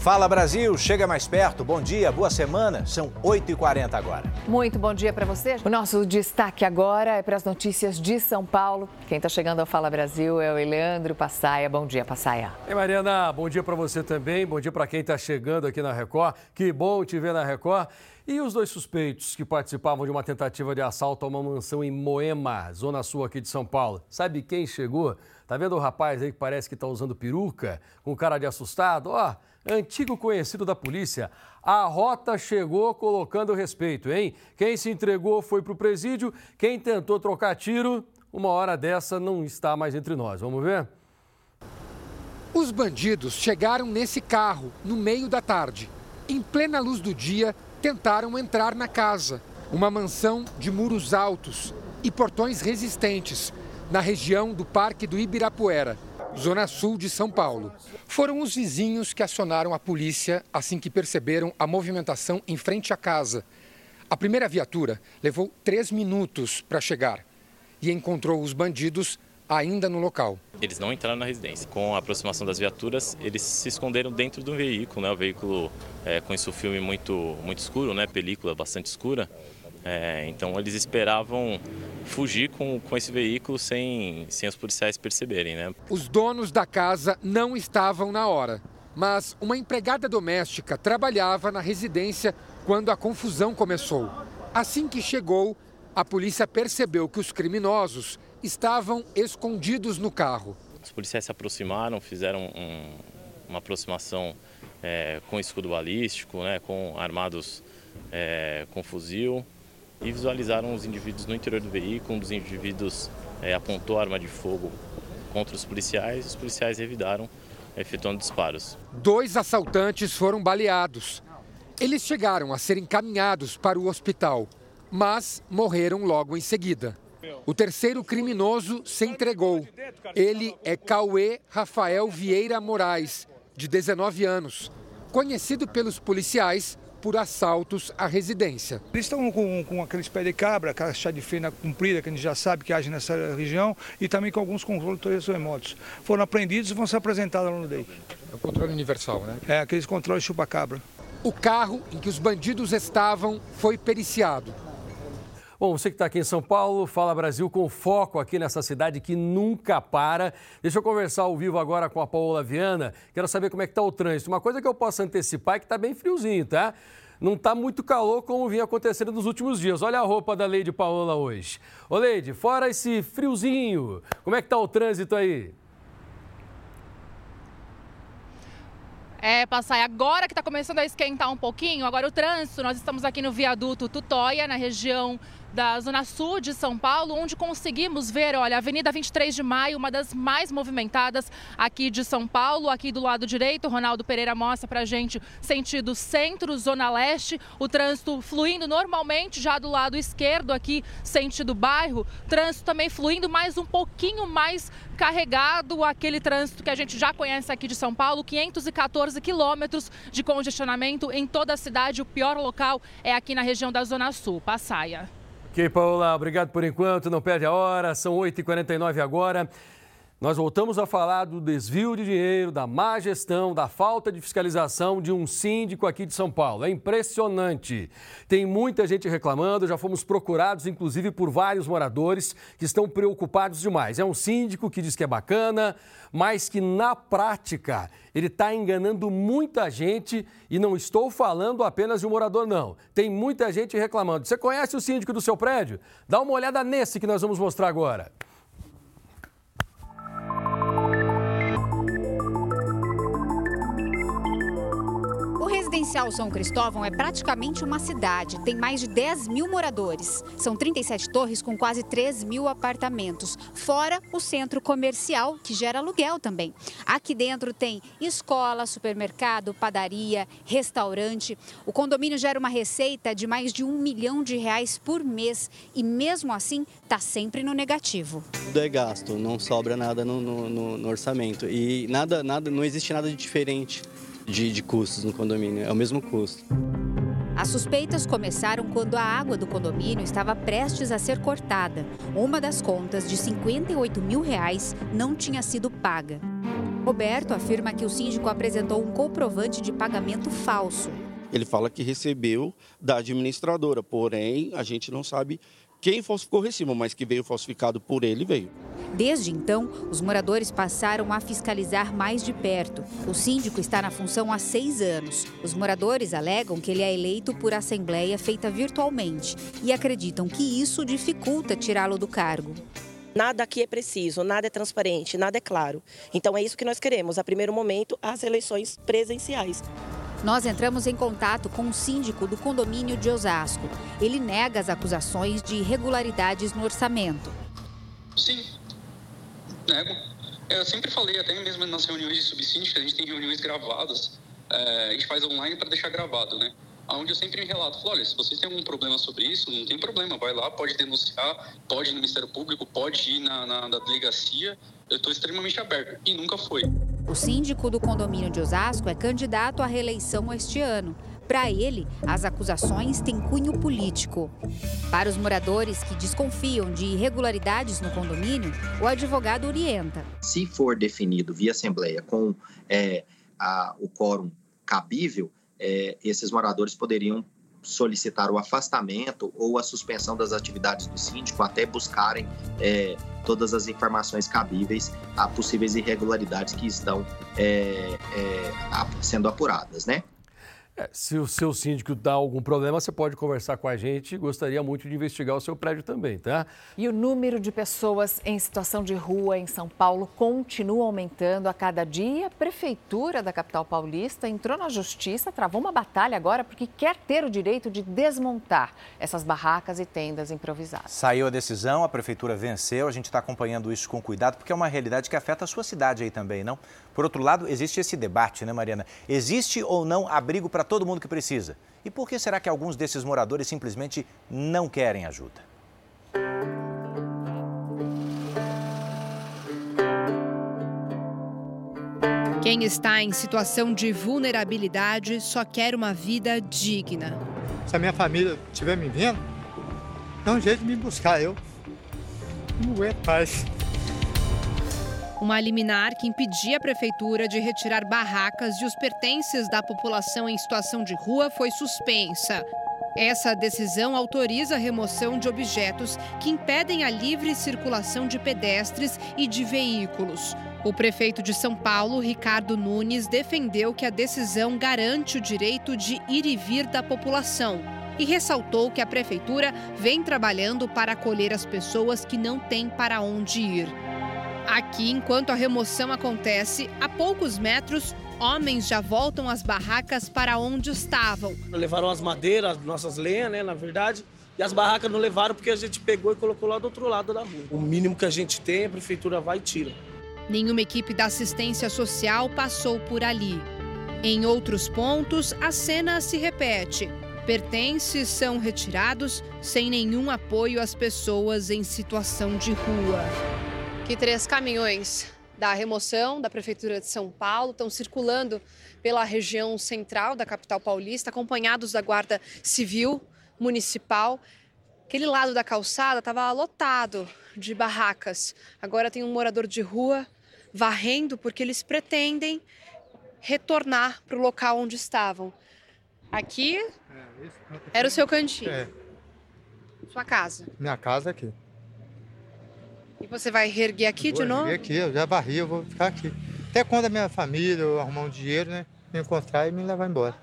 Fala Brasil, chega mais perto. Bom dia, boa semana. São 8h40 agora. Muito bom dia para você. O nosso destaque agora é para as notícias de São Paulo. Quem está chegando ao Fala Brasil é o Leandro Passaia. Bom dia, Passaia. Ei, Mariana, bom dia para você também. Bom dia para quem está chegando aqui na Record. Que bom te ver na Record. E os dois suspeitos que participavam de uma tentativa de assalto a uma mansão em Moema, zona sul aqui de São Paulo. Sabe quem chegou? Tá vendo o rapaz aí que parece que está usando peruca, com cara de assustado? Ó, antigo conhecido da polícia. A rota chegou colocando respeito, hein? Quem se entregou foi para o presídio, quem tentou trocar tiro, uma hora dessa não está mais entre nós. Vamos ver? Os bandidos chegaram nesse carro no meio da tarde. Em plena luz do dia, tentaram entrar na casa. Uma mansão de muros altos e portões resistentes, na região do Parque do Ibirapuera zona sul de São Paulo. Foram os vizinhos que acionaram a polícia assim que perceberam a movimentação em frente à casa. A primeira viatura levou três minutos para chegar e encontrou os bandidos ainda no local. Eles não entraram na residência. Com a aproximação das viaturas, eles se esconderam dentro do veículo, né? O veículo é, com esse filme muito, muito escuro, né? Película bastante escura. É, então eles esperavam fugir com, com esse veículo sem, sem os policiais perceberem. Né? Os donos da casa não estavam na hora, mas uma empregada doméstica trabalhava na residência quando a confusão começou. Assim que chegou, a polícia percebeu que os criminosos estavam escondidos no carro. Os policiais se aproximaram, fizeram um, uma aproximação é, com escudo balístico, né, com armados é, com fuzil e visualizaram os indivíduos no interior do veículo. Um dos indivíduos é, apontou arma de fogo contra os policiais os policiais revidaram, efetuando disparos. Dois assaltantes foram baleados. Eles chegaram a ser encaminhados para o hospital, mas morreram logo em seguida. O terceiro criminoso se entregou. Ele é Cauê Rafael Vieira Moraes, de 19 anos, conhecido pelos policiais por assaltos à residência. Eles estão com, com aqueles pés de cabra, aquela chá de fenda comprida que a gente já sabe que age nessa região e também com alguns controles remotos. Foram apreendidos e vão ser apresentados lá no DEIC. É o controle universal, né? É, aqueles controles chupa-cabra. O carro em que os bandidos estavam foi periciado. Bom, você que está aqui em São Paulo, Fala Brasil com foco aqui nessa cidade que nunca para. Deixa eu conversar ao vivo agora com a Paola Viana. Quero saber como é que está o trânsito. Uma coisa que eu posso antecipar é que está bem friozinho, tá? Não está muito calor como vinha acontecendo nos últimos dias. Olha a roupa da Leide Paola hoje. Ô Leide, fora esse friozinho, como é que está o trânsito aí? É, passar agora que está começando a esquentar um pouquinho. Agora o trânsito, nós estamos aqui no viaduto Tutóia, na região da Zona Sul de São Paulo, onde conseguimos ver, olha, a Avenida 23 de Maio, uma das mais movimentadas aqui de São Paulo. Aqui do lado direito, Ronaldo Pereira mostra pra gente sentido centro, Zona Leste, o trânsito fluindo normalmente, já do lado esquerdo aqui, sentido bairro, trânsito também fluindo mais um pouquinho mais carregado, aquele trânsito que a gente já conhece aqui de São Paulo, 514 quilômetros de congestionamento em toda a cidade. O pior local é aqui na região da Zona Sul, Passaia. Ok, Paula, obrigado por enquanto. Não perde a hora, são 8h49 agora. Nós voltamos a falar do desvio de dinheiro, da má gestão, da falta de fiscalização de um síndico aqui de São Paulo. É impressionante. Tem muita gente reclamando, já fomos procurados, inclusive, por vários moradores que estão preocupados demais. É um síndico que diz que é bacana, mas que na prática ele está enganando muita gente e não estou falando apenas de um morador, não. Tem muita gente reclamando. Você conhece o síndico do seu prédio? Dá uma olhada nesse que nós vamos mostrar agora. Residencial São Cristóvão é praticamente uma cidade, tem mais de 10 mil moradores. São 37 torres com quase 3 mil apartamentos, fora o centro comercial, que gera aluguel também. Aqui dentro tem escola, supermercado, padaria, restaurante. O condomínio gera uma receita de mais de um milhão de reais por mês e, mesmo assim, está sempre no negativo. Tudo é gasto, não sobra nada no, no, no orçamento e nada, nada, não existe nada de diferente de, de custos no condomínio, é o mesmo custo. As suspeitas começaram quando a água do condomínio estava prestes a ser cortada. Uma das contas de 58 mil reais não tinha sido paga. Roberto afirma que o síndico apresentou um comprovante de pagamento falso. Ele fala que recebeu da administradora, porém a gente não sabe quem falsificou o recibo, mas que veio falsificado por ele, veio. Desde então, os moradores passaram a fiscalizar mais de perto. O síndico está na função há seis anos. Os moradores alegam que ele é eleito por assembleia feita virtualmente e acreditam que isso dificulta tirá-lo do cargo. Nada aqui é preciso, nada é transparente, nada é claro. Então é isso que nós queremos, a primeiro momento, as eleições presenciais. Nós entramos em contato com o síndico do condomínio de Osasco. Ele nega as acusações de irregularidades no orçamento. Sim, nego. Eu sempre falei, até mesmo nas reuniões de subsíndico, a gente tem reuniões gravadas, é, a gente faz online para deixar gravado, né? Onde eu sempre me relato, falo, olha, se vocês têm algum problema sobre isso, não tem problema, vai lá, pode denunciar, pode ir no Ministério Público, pode ir na, na, na delegacia, eu estou extremamente aberto, e nunca foi. O síndico do condomínio de Osasco é candidato à reeleição este ano. Para ele, as acusações têm cunho político. Para os moradores que desconfiam de irregularidades no condomínio, o advogado orienta. Se for definido via Assembleia com é, a, o quórum cabível, é, esses moradores poderiam solicitar o afastamento ou a suspensão das atividades do síndico até buscarem é, todas as informações cabíveis a possíveis irregularidades que estão é, é, sendo apuradas, né? É, se o seu síndico dá algum problema, você pode conversar com a gente. Gostaria muito de investigar o seu prédio também, tá? E o número de pessoas em situação de rua em São Paulo continua aumentando a cada dia. A prefeitura da capital paulista entrou na justiça, travou uma batalha agora porque quer ter o direito de desmontar essas barracas e tendas improvisadas. Saiu a decisão, a prefeitura venceu. A gente está acompanhando isso com cuidado porque é uma realidade que afeta a sua cidade aí também, não? Por outro lado, existe esse debate, né, Mariana? Existe ou não abrigo para todo mundo que precisa? E por que será que alguns desses moradores simplesmente não querem ajuda? Quem está em situação de vulnerabilidade só quer uma vida digna. Se a minha família estiver me vendo, dá um jeito de me buscar. Eu não aguento mais. Uma liminar que impedia a prefeitura de retirar barracas e os pertences da população em situação de rua foi suspensa. Essa decisão autoriza a remoção de objetos que impedem a livre circulação de pedestres e de veículos. O prefeito de São Paulo, Ricardo Nunes, defendeu que a decisão garante o direito de ir e vir da população e ressaltou que a prefeitura vem trabalhando para acolher as pessoas que não têm para onde ir. Aqui, enquanto a remoção acontece, a poucos metros, homens já voltam às barracas para onde estavam. Levaram as madeiras, nossas lenhas, né, na verdade, e as barracas não levaram porque a gente pegou e colocou lá do outro lado da rua. O mínimo que a gente tem, a prefeitura vai e tira. Nenhuma equipe da assistência social passou por ali. Em outros pontos, a cena se repete. Pertences são retirados sem nenhum apoio às pessoas em situação de rua que três caminhões da remoção da Prefeitura de São Paulo estão circulando pela região central da capital paulista, acompanhados da Guarda Civil Municipal. Aquele lado da calçada estava lotado de barracas. Agora tem um morador de rua varrendo porque eles pretendem retornar para o local onde estavam. Aqui era o seu cantinho. É. Sua casa. Minha casa é aqui. E você vai reerguer aqui vou de novo? aqui, eu já varri, eu vou ficar aqui. Até quando a minha família eu arrumar um dinheiro, né? Me encontrar e me levar embora.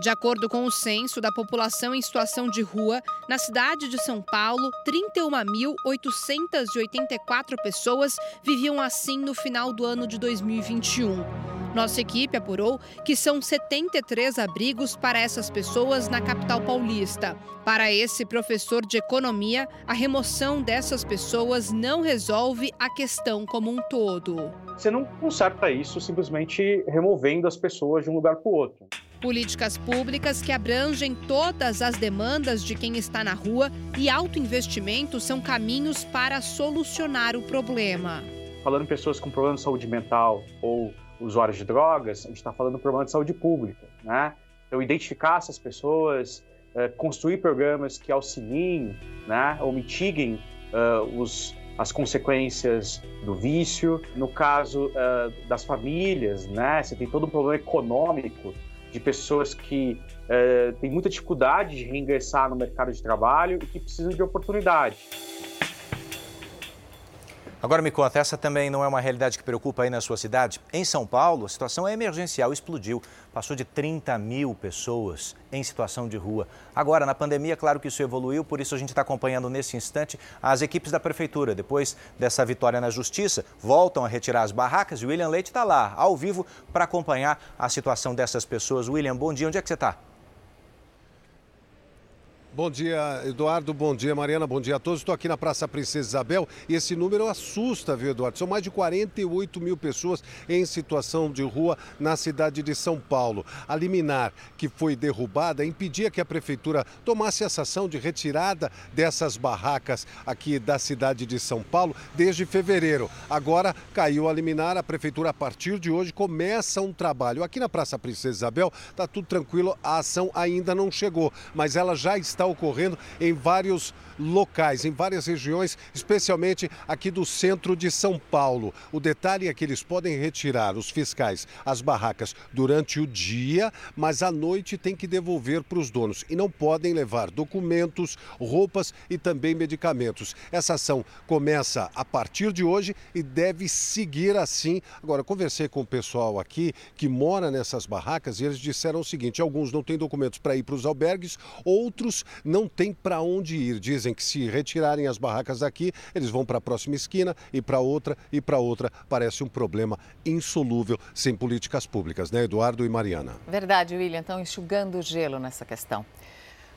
De acordo com o censo da população em situação de rua, na cidade de São Paulo, 31.884 pessoas viviam assim no final do ano de 2021. Nossa equipe apurou que são 73 abrigos para essas pessoas na capital paulista. Para esse professor de economia, a remoção dessas pessoas não resolve a questão como um todo. Você não conserta isso simplesmente removendo as pessoas de um lugar para o outro. Políticas públicas que abrangem todas as demandas de quem está na rua e alto investimento são caminhos para solucionar o problema. Falando em pessoas com problema de saúde mental ou usuários de drogas, a gente está falando de problema de saúde pública, né? Então, identificar essas pessoas, uh, construir programas que auxiliem, né, ou mitiguem uh, os, as consequências do vício. No caso uh, das famílias, né, você tem todo um problema econômico de pessoas que uh, têm muita dificuldade de reingressar no mercado de trabalho e que precisam de oportunidade. Agora me conta, essa também não é uma realidade que preocupa aí na sua cidade? Em São Paulo, a situação é emergencial, explodiu. Passou de 30 mil pessoas em situação de rua. Agora, na pandemia, claro que isso evoluiu, por isso a gente está acompanhando nesse instante as equipes da Prefeitura. Depois dessa vitória na Justiça, voltam a retirar as barracas e o William Leite está lá, ao vivo, para acompanhar a situação dessas pessoas. William, bom dia, onde é que você está? Bom dia, Eduardo. Bom dia, Mariana. Bom dia a todos. Estou aqui na Praça Princesa Isabel e esse número assusta, viu, Eduardo? São mais de 48 mil pessoas em situação de rua na cidade de São Paulo. A liminar que foi derrubada impedia que a prefeitura tomasse essa ação de retirada dessas barracas aqui da cidade de São Paulo desde fevereiro. Agora caiu a liminar, a prefeitura a partir de hoje começa um trabalho. Aqui na Praça Princesa Isabel está tudo tranquilo, a ação ainda não chegou, mas ela já está está ocorrendo em vários locais, em várias regiões, especialmente aqui do centro de São Paulo. O detalhe é que eles podem retirar os fiscais as barracas durante o dia, mas à noite tem que devolver para os donos e não podem levar documentos, roupas e também medicamentos. Essa ação começa a partir de hoje e deve seguir assim. Agora, conversei com o pessoal aqui que mora nessas barracas e eles disseram o seguinte: alguns não têm documentos para ir para os albergues, outros não têm para onde ir. Dizem dizem que se retirarem as barracas daqui, eles vão para a próxima esquina e para outra e para outra. Parece um problema insolúvel sem políticas públicas, né, Eduardo e Mariana? Verdade, William. Estão enxugando o gelo nessa questão.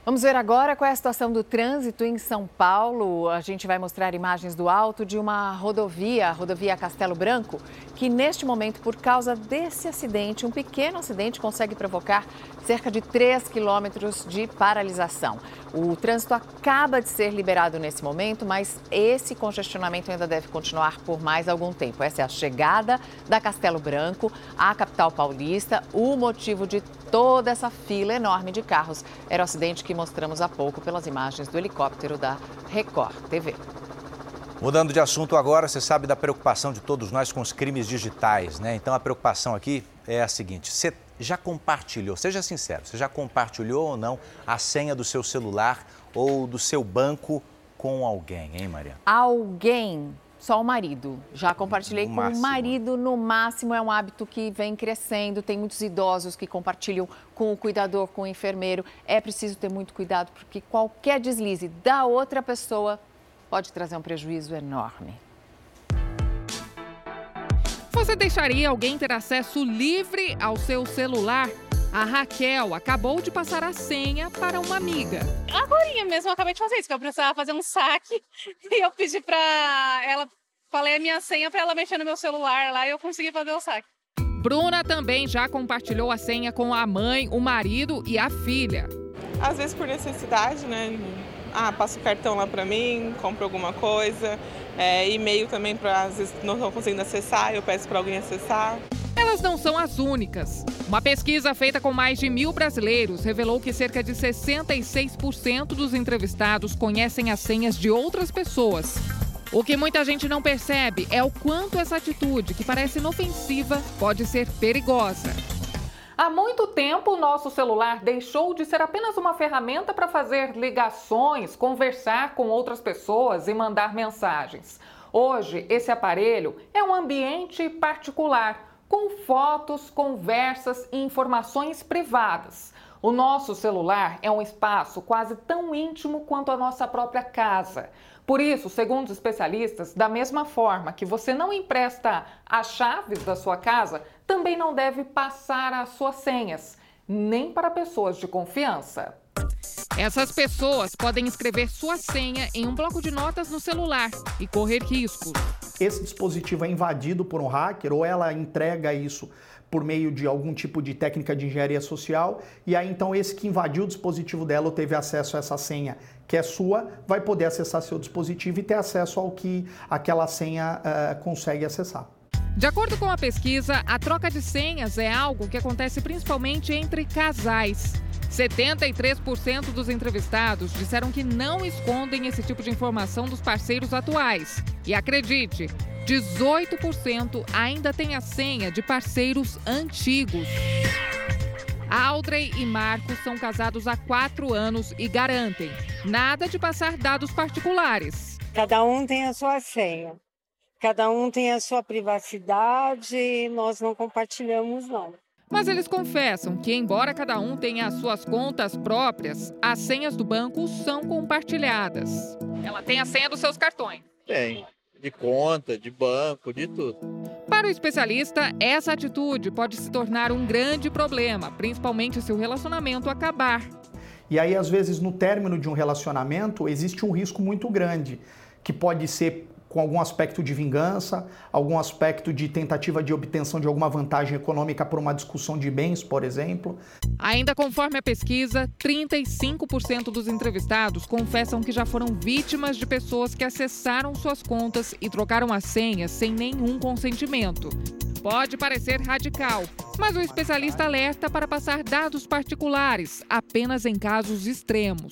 Vamos ver agora qual é a situação do trânsito em São Paulo. A gente vai mostrar imagens do alto de uma rodovia, a rodovia Castelo Branco, que neste momento, por causa desse acidente, um pequeno acidente, consegue provocar cerca de 3 quilômetros de paralisação. O trânsito acaba de ser liberado nesse momento, mas esse congestionamento ainda deve continuar por mais algum tempo. Essa é a chegada da Castelo Branco à capital paulista. O motivo de toda essa fila enorme de carros era o acidente que que mostramos há pouco pelas imagens do helicóptero da Record TV. Mudando de assunto agora, você sabe da preocupação de todos nós com os crimes digitais, né? Então a preocupação aqui é a seguinte: você já compartilhou, seja sincero, você já compartilhou ou não a senha do seu celular ou do seu banco com alguém, hein, Maria? Alguém só o marido. Já compartilhei no com máximo. o marido, no máximo é um hábito que vem crescendo. Tem muitos idosos que compartilham com o cuidador, com o enfermeiro. É preciso ter muito cuidado, porque qualquer deslize da outra pessoa pode trazer um prejuízo enorme. Você deixaria alguém ter acesso livre ao seu celular? A Raquel acabou de passar a senha para uma amiga. Agora mesmo eu acabei de fazer isso, que eu precisava fazer um saque e eu pedi para ela, falei a minha senha para ela mexer no meu celular lá e eu consegui fazer o saque. Bruna também já compartilhou a senha com a mãe, o marido e a filha. Às vezes por necessidade, né? Ah, passa o cartão lá para mim, compro alguma coisa. É, e-mail também para às vezes não estou conseguindo acessar, eu peço para alguém acessar. Elas não são as únicas. Uma pesquisa feita com mais de mil brasileiros revelou que cerca de 66% dos entrevistados conhecem as senhas de outras pessoas. O que muita gente não percebe é o quanto essa atitude, que parece inofensiva, pode ser perigosa. Há muito tempo, o nosso celular deixou de ser apenas uma ferramenta para fazer ligações, conversar com outras pessoas e mandar mensagens. Hoje, esse aparelho é um ambiente particular com fotos, conversas e informações privadas. O nosso celular é um espaço quase tão íntimo quanto a nossa própria casa. Por isso, segundo os especialistas, da mesma forma que você não empresta as chaves da sua casa, também não deve passar as suas senhas, nem para pessoas de confiança. Essas pessoas podem escrever sua senha em um bloco de notas no celular e correr riscos esse dispositivo é invadido por um hacker ou ela entrega isso por meio de algum tipo de técnica de engenharia social, e aí então esse que invadiu o dispositivo dela ou teve acesso a essa senha que é sua, vai poder acessar seu dispositivo e ter acesso ao que aquela senha uh, consegue acessar. De acordo com a pesquisa, a troca de senhas é algo que acontece principalmente entre casais. 73% dos entrevistados disseram que não escondem esse tipo de informação dos parceiros atuais. E acredite, 18% ainda tem a senha de parceiros antigos. Audrey e Marcos são casados há quatro anos e garantem nada de passar dados particulares. Cada um tem a sua senha, cada um tem a sua privacidade nós não compartilhamos, não. Mas eles confessam que, embora cada um tenha as suas contas próprias, as senhas do banco são compartilhadas. Ela tem a senha dos seus cartões. Tem de conta, de banco, de tudo. Para o especialista, essa atitude pode se tornar um grande problema, principalmente se o relacionamento acabar. E aí, às vezes, no término de um relacionamento, existe um risco muito grande, que pode ser com algum aspecto de vingança, algum aspecto de tentativa de obtenção de alguma vantagem econômica por uma discussão de bens, por exemplo. Ainda conforme a pesquisa, 35% dos entrevistados confessam que já foram vítimas de pessoas que acessaram suas contas e trocaram as senhas sem nenhum consentimento. Pode parecer radical, mas o especialista alerta para passar dados particulares apenas em casos extremos.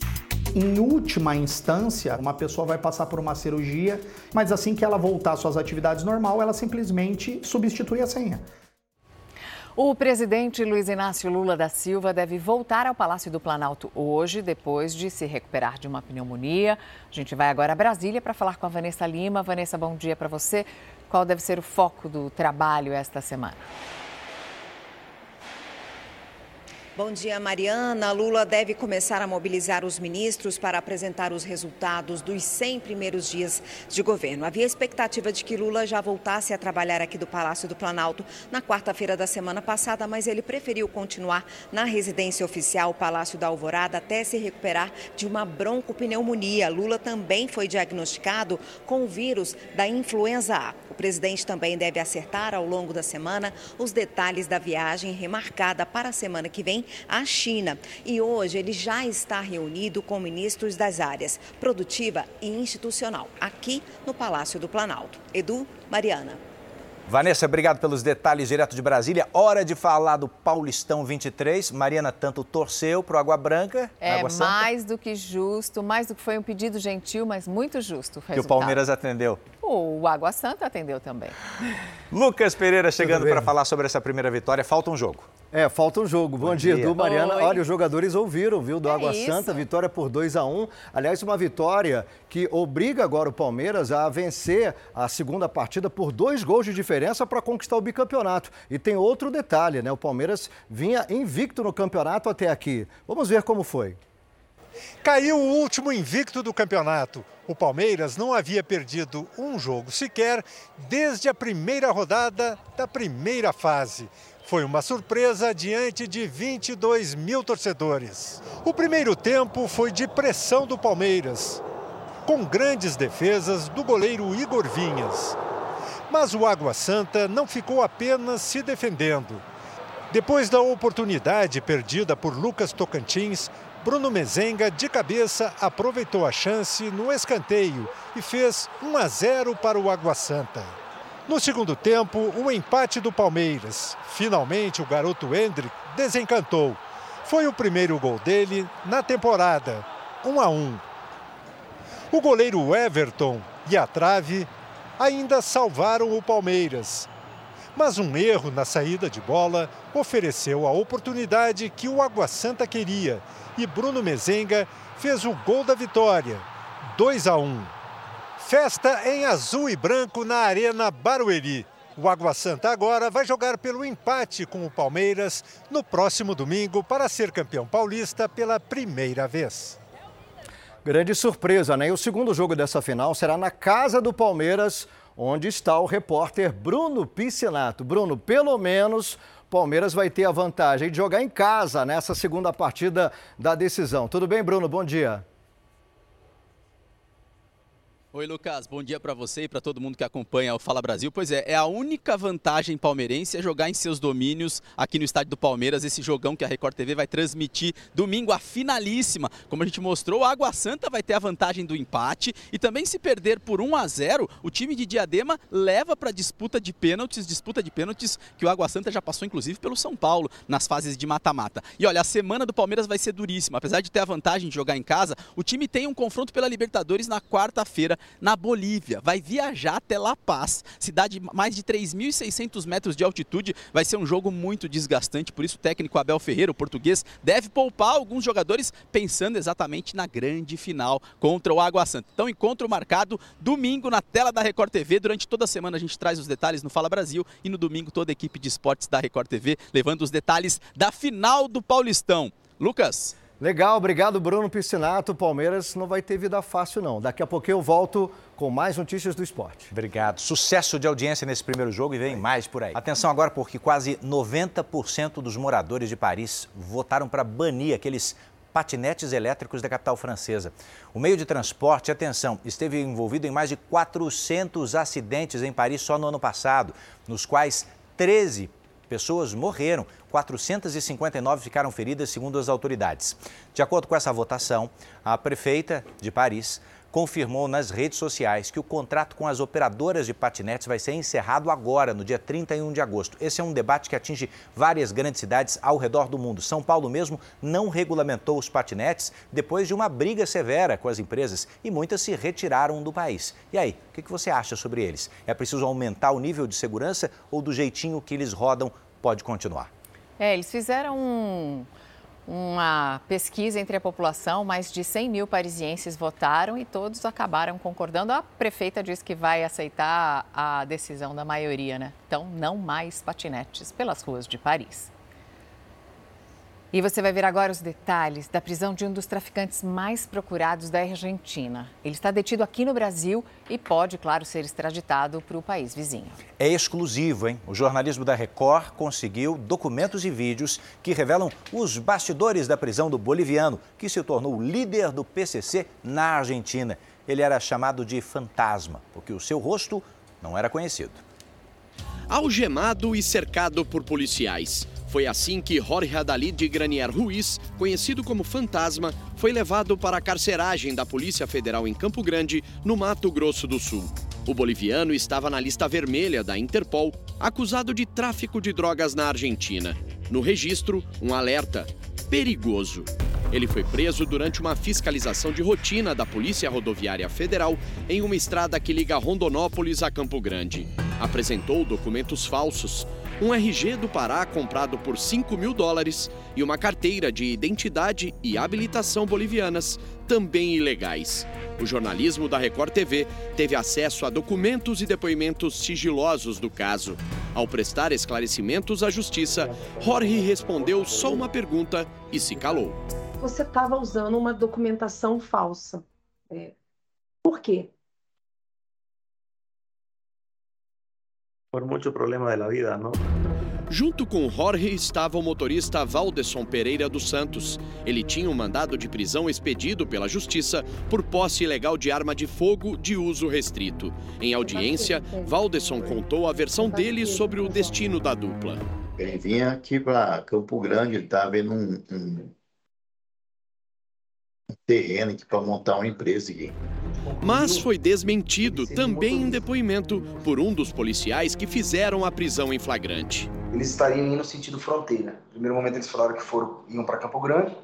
Em última instância, uma pessoa vai passar por uma cirurgia, mas assim que ela voltar às suas atividades normal, ela simplesmente substitui a senha. O presidente Luiz Inácio Lula da Silva deve voltar ao Palácio do Planalto hoje, depois de se recuperar de uma pneumonia. A gente vai agora a Brasília para falar com a Vanessa Lima. Vanessa, bom dia para você. Qual deve ser o foco do trabalho esta semana? Bom dia, Mariana. Lula deve começar a mobilizar os ministros para apresentar os resultados dos 100 primeiros dias de governo. Havia expectativa de que Lula já voltasse a trabalhar aqui do Palácio do Planalto na quarta-feira da semana passada, mas ele preferiu continuar na residência oficial Palácio da Alvorada até se recuperar de uma broncopneumonia. Lula também foi diagnosticado com o vírus da influenza A. O presidente também deve acertar ao longo da semana os detalhes da viagem remarcada para a semana que vem à China. E hoje ele já está reunido com ministros das áreas produtiva e institucional, aqui no Palácio do Planalto. Edu, Mariana. Vanessa, obrigado pelos detalhes direto de Brasília. Hora de falar do Paulistão 23. Mariana tanto torceu para o Água Branca. É Água mais do que justo, mais do que foi um pedido gentil, mas muito justo. O que o Palmeiras atendeu. O Água Santa atendeu também. Lucas Pereira chegando para falar sobre essa primeira vitória. Falta um jogo. É, falta um jogo. Bom, Bom dia, dia, Edu, Mariana. Oi. Olha, os jogadores ouviram, viu, do é Água isso. Santa, vitória por 2 a 1 um. Aliás, uma vitória que obriga agora o Palmeiras a vencer a segunda partida por dois gols de diferença para conquistar o bicampeonato. E tem outro detalhe, né? O Palmeiras vinha invicto no campeonato até aqui. Vamos ver como foi. Caiu o último invicto do campeonato. O Palmeiras não havia perdido um jogo sequer desde a primeira rodada da primeira fase. Foi uma surpresa diante de 22 mil torcedores. O primeiro tempo foi de pressão do Palmeiras, com grandes defesas do goleiro Igor Vinhas. Mas o Água Santa não ficou apenas se defendendo. Depois da oportunidade perdida por Lucas Tocantins, Bruno Mezenga, de cabeça, aproveitou a chance no escanteio e fez 1 a 0 para o Água Santa. No segundo tempo, o um empate do Palmeiras. Finalmente, o garoto Hendrick desencantou. Foi o primeiro gol dele na temporada, 1 a 1. O goleiro Everton e a trave ainda salvaram o Palmeiras. Mas um erro na saída de bola ofereceu a oportunidade que o Água Santa queria e Bruno Mezenga fez o gol da vitória, 2 a 1. Festa em azul e branco na Arena Barueri. O Água Santa agora vai jogar pelo empate com o Palmeiras no próximo domingo para ser campeão paulista pela primeira vez. Grande surpresa, né? O segundo jogo dessa final será na casa do Palmeiras, onde está o repórter Bruno Piscinato. Bruno, pelo menos Palmeiras vai ter a vantagem de jogar em casa nessa segunda partida da decisão. Tudo bem, Bruno? Bom dia. Oi, Lucas. Bom dia para você e para todo mundo que acompanha o Fala Brasil. Pois é, é a única vantagem palmeirense é jogar em seus domínios aqui no estádio do Palmeiras, esse jogão que a Record TV vai transmitir domingo, a finalíssima. Como a gente mostrou, o Água Santa vai ter a vantagem do empate e também se perder por 1 a 0, o time de Diadema leva para disputa de pênaltis, disputa de pênaltis que o Água Santa já passou inclusive pelo São Paulo nas fases de mata-mata. E olha, a semana do Palmeiras vai ser duríssima. Apesar de ter a vantagem de jogar em casa, o time tem um confronto pela Libertadores na quarta-feira na Bolívia. Vai viajar até La Paz, cidade mais de 3.600 metros de altitude. Vai ser um jogo muito desgastante, por isso o técnico Abel Ferreira, o português, deve poupar alguns jogadores pensando exatamente na grande final contra o Água Santa. Então, encontro marcado domingo na tela da Record TV. Durante toda a semana a gente traz os detalhes no Fala Brasil e no domingo toda a equipe de esportes da Record TV levando os detalhes da final do Paulistão. Lucas. Legal, obrigado Bruno Piscinato. Palmeiras não vai ter vida fácil não. Daqui a pouco eu volto com mais notícias do esporte. Obrigado. Sucesso de audiência nesse primeiro jogo e vem mais por aí. Atenção agora porque quase 90% dos moradores de Paris votaram para banir aqueles patinetes elétricos da capital francesa. O meio de transporte, atenção, esteve envolvido em mais de 400 acidentes em Paris só no ano passado, nos quais 13 pessoas morreram, 459 ficaram feridas, segundo as autoridades. De acordo com essa votação, a prefeita de Paris confirmou nas redes sociais que o contrato com as operadoras de patinetes vai ser encerrado agora, no dia 31 de agosto. Esse é um debate que atinge várias grandes cidades ao redor do mundo. São Paulo mesmo não regulamentou os patinetes depois de uma briga severa com as empresas e muitas se retiraram do país. E aí, o que você acha sobre eles? É preciso aumentar o nível de segurança ou do jeitinho que eles rodam pode continuar? É, eles fizeram um uma pesquisa entre a população, mais de 100 mil parisienses votaram e todos acabaram concordando. A prefeita diz que vai aceitar a decisão da maioria, né? Então, não mais patinetes pelas ruas de Paris. E você vai ver agora os detalhes da prisão de um dos traficantes mais procurados da Argentina. Ele está detido aqui no Brasil e pode, claro, ser extraditado para o país vizinho. É exclusivo, hein? O jornalismo da Record conseguiu documentos e vídeos que revelam os bastidores da prisão do boliviano, que se tornou líder do PCC na Argentina. Ele era chamado de fantasma, porque o seu rosto não era conhecido. Algemado e cercado por policiais. Foi assim que Jorge Adalid Granier Ruiz, conhecido como Fantasma, foi levado para a carceragem da Polícia Federal em Campo Grande, no Mato Grosso do Sul. O boliviano estava na lista vermelha da Interpol, acusado de tráfico de drogas na Argentina. No registro, um alerta: perigoso. Ele foi preso durante uma fiscalização de rotina da Polícia Rodoviária Federal em uma estrada que liga Rondonópolis a Campo Grande. Apresentou documentos falsos, um RG do Pará comprado por 5 mil dólares e uma carteira de identidade e habilitação bolivianas, também ilegais. O jornalismo da Record TV teve acesso a documentos e depoimentos sigilosos do caso. Ao prestar esclarecimentos à justiça, Jorge respondeu só uma pergunta e se calou. Você estava usando uma documentação falsa. É. Por quê? Por mucho problema de la vida, ¿no? Junto com Jorge estava o motorista Valdeson Pereira dos Santos. Ele tinha um mandado de prisão expedido pela Justiça por posse ilegal de arma de fogo de uso restrito. Em audiência, Valdeson contou a versão dele sobre o destino da dupla. Ele vinha aqui para Campo Grande, estava vendo um, um, um terreno aqui para montar uma empresa aqui. Mas foi desmentido também em depoimento por um dos policiais que fizeram a prisão em flagrante. Eles estariam indo no sentido fronteira. No primeiro momento eles falaram que foram, iam para Campo Grande.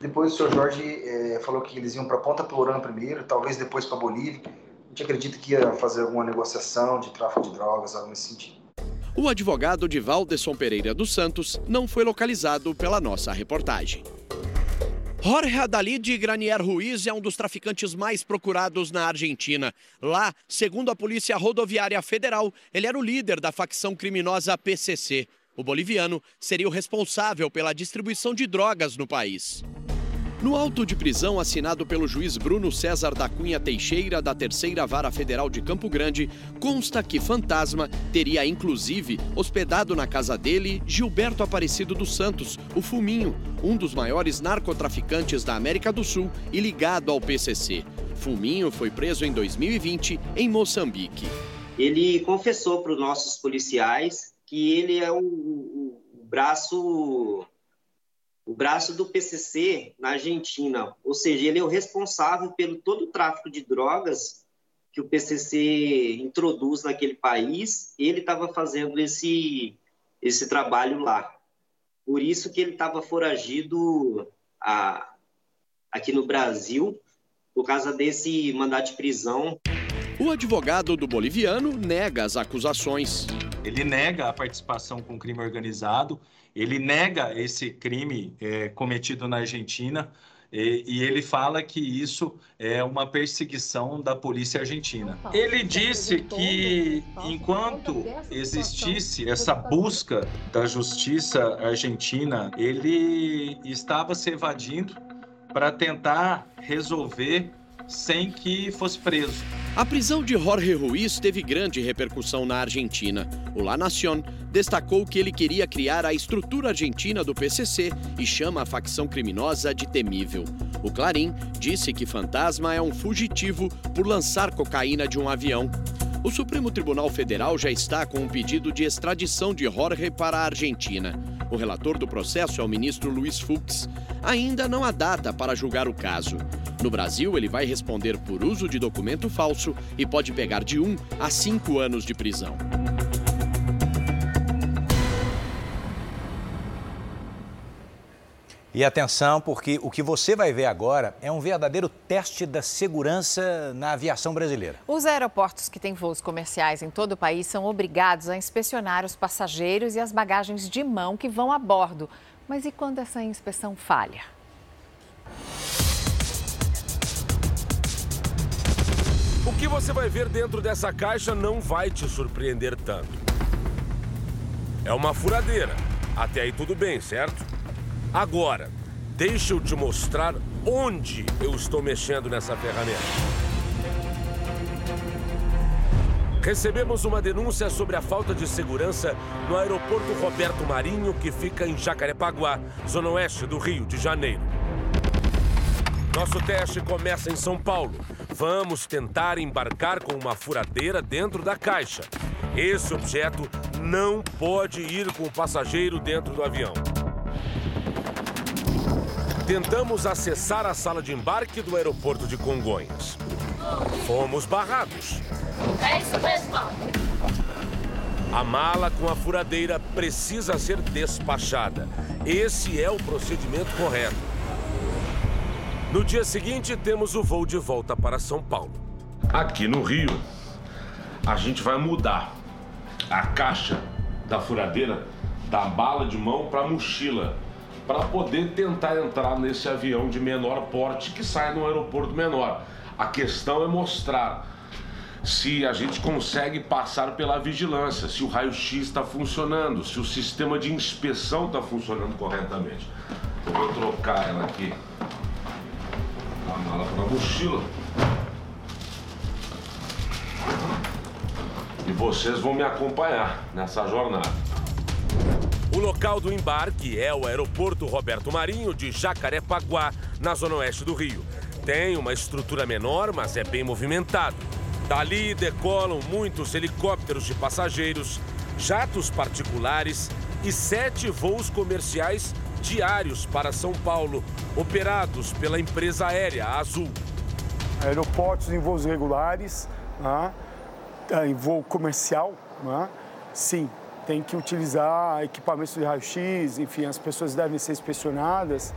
Depois o senhor Jorge é, falou que eles iam para Ponta Porã primeiro, talvez depois para Bolívia. A gente acredita que ia fazer alguma negociação de tráfico de drogas, algo nesse sentido. O advogado de Valdeson Pereira dos Santos não foi localizado pela nossa reportagem. Jorge Adalid Granier Ruiz é um dos traficantes mais procurados na Argentina. Lá, segundo a Polícia Rodoviária Federal, ele era o líder da facção criminosa PCC. O boliviano seria o responsável pela distribuição de drogas no país. No auto de prisão assinado pelo juiz Bruno César da Cunha Teixeira, da Terceira Vara Federal de Campo Grande, consta que Fantasma teria, inclusive, hospedado na casa dele Gilberto Aparecido dos Santos, o Fuminho, um dos maiores narcotraficantes da América do Sul e ligado ao PCC. Fuminho foi preso em 2020 em Moçambique. Ele confessou para os nossos policiais que ele é o, o, o braço o braço do PCC na Argentina, ou seja, ele é o responsável pelo todo o tráfico de drogas que o PCC introduz naquele país. Ele estava fazendo esse esse trabalho lá. Por isso que ele estava foragido a, aqui no Brasil por causa desse mandado de prisão. O advogado do boliviano nega as acusações. Ele nega a participação com crime organizado, ele nega esse crime é, cometido na Argentina e, e, ele fala que isso é uma perseguição da polícia argentina. Ele disse que enquanto existisse essa busca da justiça argentina, ele estava se evadindo para tentar resolver sem que fosse preso. A prisão de Jorge Ruiz teve grande repercussão na Argentina. O La Nación destacou que ele queria criar a estrutura argentina do PCC e chama a facção criminosa de temível. O Clarim disse que Fantasma é um fugitivo por lançar cocaína de um avião. O Supremo Tribunal Federal já está com um pedido de extradição de Jorge para a Argentina. O relator do processo é o ministro Luiz Fux. Ainda não há data para julgar o caso. No Brasil, ele vai responder por uso de documento falso e pode pegar de um a cinco anos de prisão. E atenção, porque o que você vai ver agora é um verdadeiro teste da segurança na aviação brasileira. Os aeroportos que têm voos comerciais em todo o país são obrigados a inspecionar os passageiros e as bagagens de mão que vão a bordo. Mas e quando essa inspeção falha? O que você vai ver dentro dessa caixa não vai te surpreender tanto. É uma furadeira. Até aí tudo bem, certo? Agora, deixa eu te mostrar onde eu estou mexendo nessa ferramenta. Recebemos uma denúncia sobre a falta de segurança no aeroporto Roberto Marinho, que fica em Jacarepaguá, zona oeste do Rio de Janeiro. Nosso teste começa em São Paulo. Vamos tentar embarcar com uma furadeira dentro da caixa. Esse objeto não pode ir com o passageiro dentro do avião. Tentamos acessar a sala de embarque do aeroporto de Congonhas. Fomos barrados. É isso mesmo. A mala com a furadeira precisa ser despachada. Esse é o procedimento correto. No dia seguinte, temos o voo de volta para São Paulo. Aqui no Rio, a gente vai mudar a caixa da furadeira da bala de mão para mochila para poder tentar entrar nesse avião de menor porte que sai no aeroporto menor. A questão é mostrar se a gente consegue passar pela vigilância, se o raio-x está funcionando, se o sistema de inspeção está funcionando corretamente. Eu vou trocar ela aqui, a mala para a mochila. E vocês vão me acompanhar nessa jornada. O local do embarque é o aeroporto Roberto Marinho de Jacarepaguá, na zona oeste do Rio. Tem uma estrutura menor, mas é bem movimentado. Dali decolam muitos helicópteros de passageiros, jatos particulares e sete voos comerciais diários para São Paulo, operados pela empresa aérea Azul. Aeroportos em voos regulares, né? em voo comercial, né? sim, tem que utilizar equipamentos de raio-x, enfim, as pessoas devem ser inspecionadas.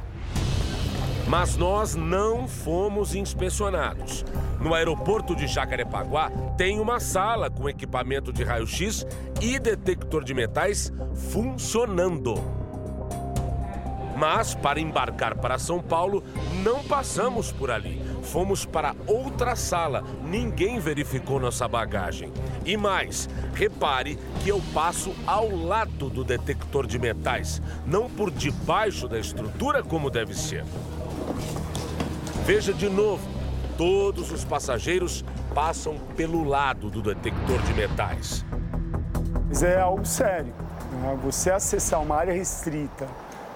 Mas nós não fomos inspecionados. No aeroporto de Jacarepaguá tem uma sala com equipamento de raio-x e detector de metais funcionando. Mas para embarcar para São Paulo, não passamos por ali. Fomos para outra sala. Ninguém verificou nossa bagagem. E mais, repare que eu passo ao lado do detector de metais, não por debaixo da estrutura como deve ser. Veja de novo, todos os passageiros passam pelo lado do detector de metais. Mas é algo sério. Né? Você acessar uma área restrita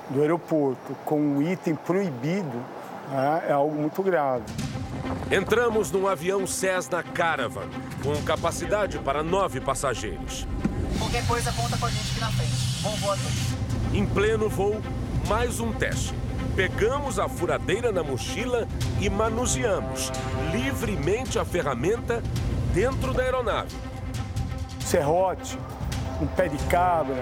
do aeroporto com um item proibido né, é algo muito grave. Entramos num avião Cessna Caravan, com capacidade para nove passageiros. Qualquer coisa, conta com a gente aqui na frente. Bom voo a todos. Em pleno voo, mais um teste. Pegamos a furadeira na mochila e manuseamos livremente a ferramenta dentro da aeronave. Serrote, um pé de cabra,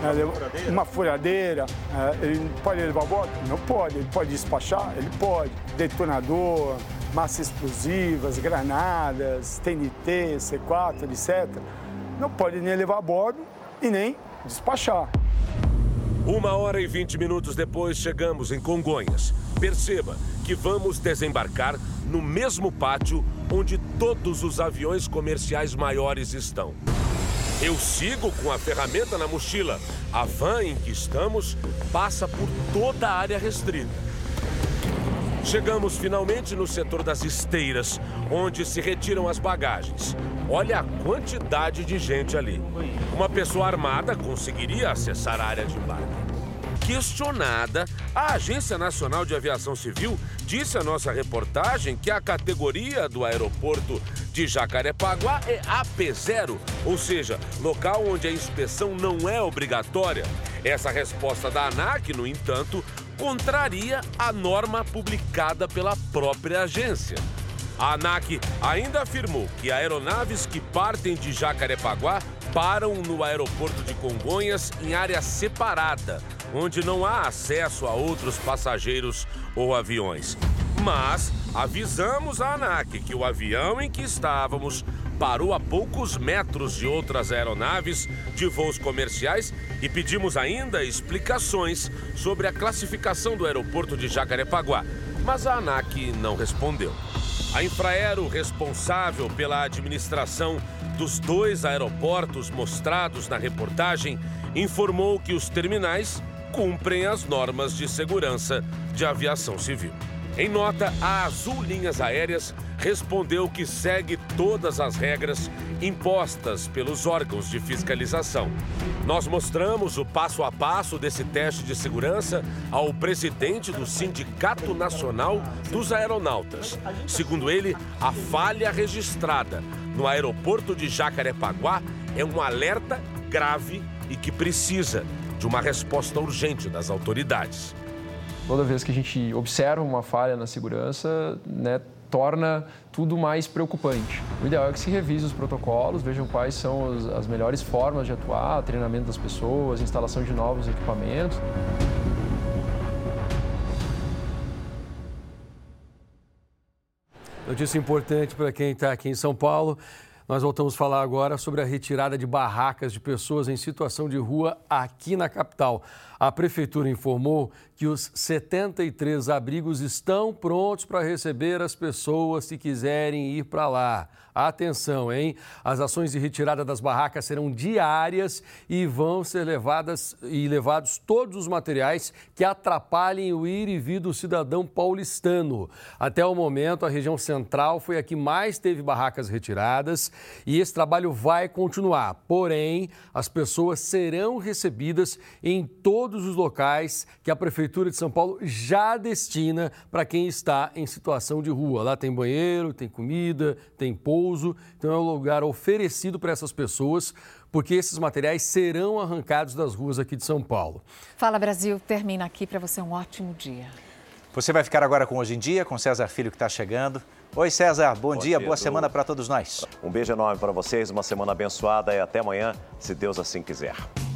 né, uma furadeira, é, ele pode levar a bordo? Não pode. Ele pode despachar? Ele pode. Detonador, massas explosivas, granadas, TNT, C4, etc. Não pode nem levar a bordo e nem despachar. Uma hora e vinte minutos depois, chegamos em Congonhas. Perceba que vamos desembarcar no mesmo pátio onde todos os aviões comerciais maiores estão. Eu sigo com a ferramenta na mochila. A van em que estamos passa por toda a área restrita. Chegamos finalmente no setor das esteiras, onde se retiram as bagagens. Olha a quantidade de gente ali. Uma pessoa armada conseguiria acessar a área de embarque. Questionada, a Agência Nacional de Aviação Civil disse à nossa reportagem que a categoria do aeroporto de Jacarepaguá é AP0, ou seja, local onde a inspeção não é obrigatória. Essa resposta da ANAC, no entanto, contraria a norma publicada pela própria agência. A ANAC ainda afirmou que aeronaves que partem de Jacarepaguá param no aeroporto de Congonhas em área separada, onde não há acesso a outros passageiros ou aviões. Mas avisamos a ANAC que o avião em que estávamos parou a poucos metros de outras aeronaves de voos comerciais e pedimos ainda explicações sobre a classificação do aeroporto de Jacarepaguá. Mas a ANAC não respondeu. A Infraero, responsável pela administração dos dois aeroportos mostrados na reportagem, informou que os terminais cumprem as normas de segurança de aviação civil. Em nota, a Azul Linhas Aéreas respondeu que segue todas as regras impostas pelos órgãos de fiscalização. Nós mostramos o passo a passo desse teste de segurança ao presidente do Sindicato Nacional dos Aeronautas. Segundo ele, a falha registrada no aeroporto de Jacarepaguá é um alerta grave e que precisa de uma resposta urgente das autoridades. Toda vez que a gente observa uma falha na segurança, né, torna tudo mais preocupante. O ideal é que se revise os protocolos, vejam quais são as melhores formas de atuar, treinamento das pessoas, instalação de novos equipamentos. Notícia importante para quem está aqui em São Paulo. Nós voltamos a falar agora sobre a retirada de barracas de pessoas em situação de rua aqui na capital. A prefeitura informou que os 73 abrigos estão prontos para receber as pessoas que quiserem ir para lá. Atenção, hein? As ações de retirada das barracas serão diárias e vão ser levadas e levados todos os materiais que atrapalhem o ir e vir do cidadão paulistano. Até o momento, a região central foi a que mais teve barracas retiradas e esse trabalho vai continuar. Porém, as pessoas serão recebidas em todos os locais que a prefeitura de São Paulo já destina para quem está em situação de rua. Lá tem banheiro, tem comida, tem pouso então é um lugar oferecido para essas pessoas, porque esses materiais serão arrancados das ruas aqui de São Paulo. Fala Brasil, termina aqui para você um ótimo dia. Você vai ficar agora com Hoje em Dia, com César Filho que está chegando. Oi César, bom, bom dia, dia, boa semana para todos nós. Um beijo enorme para vocês, uma semana abençoada e até amanhã, se Deus assim quiser.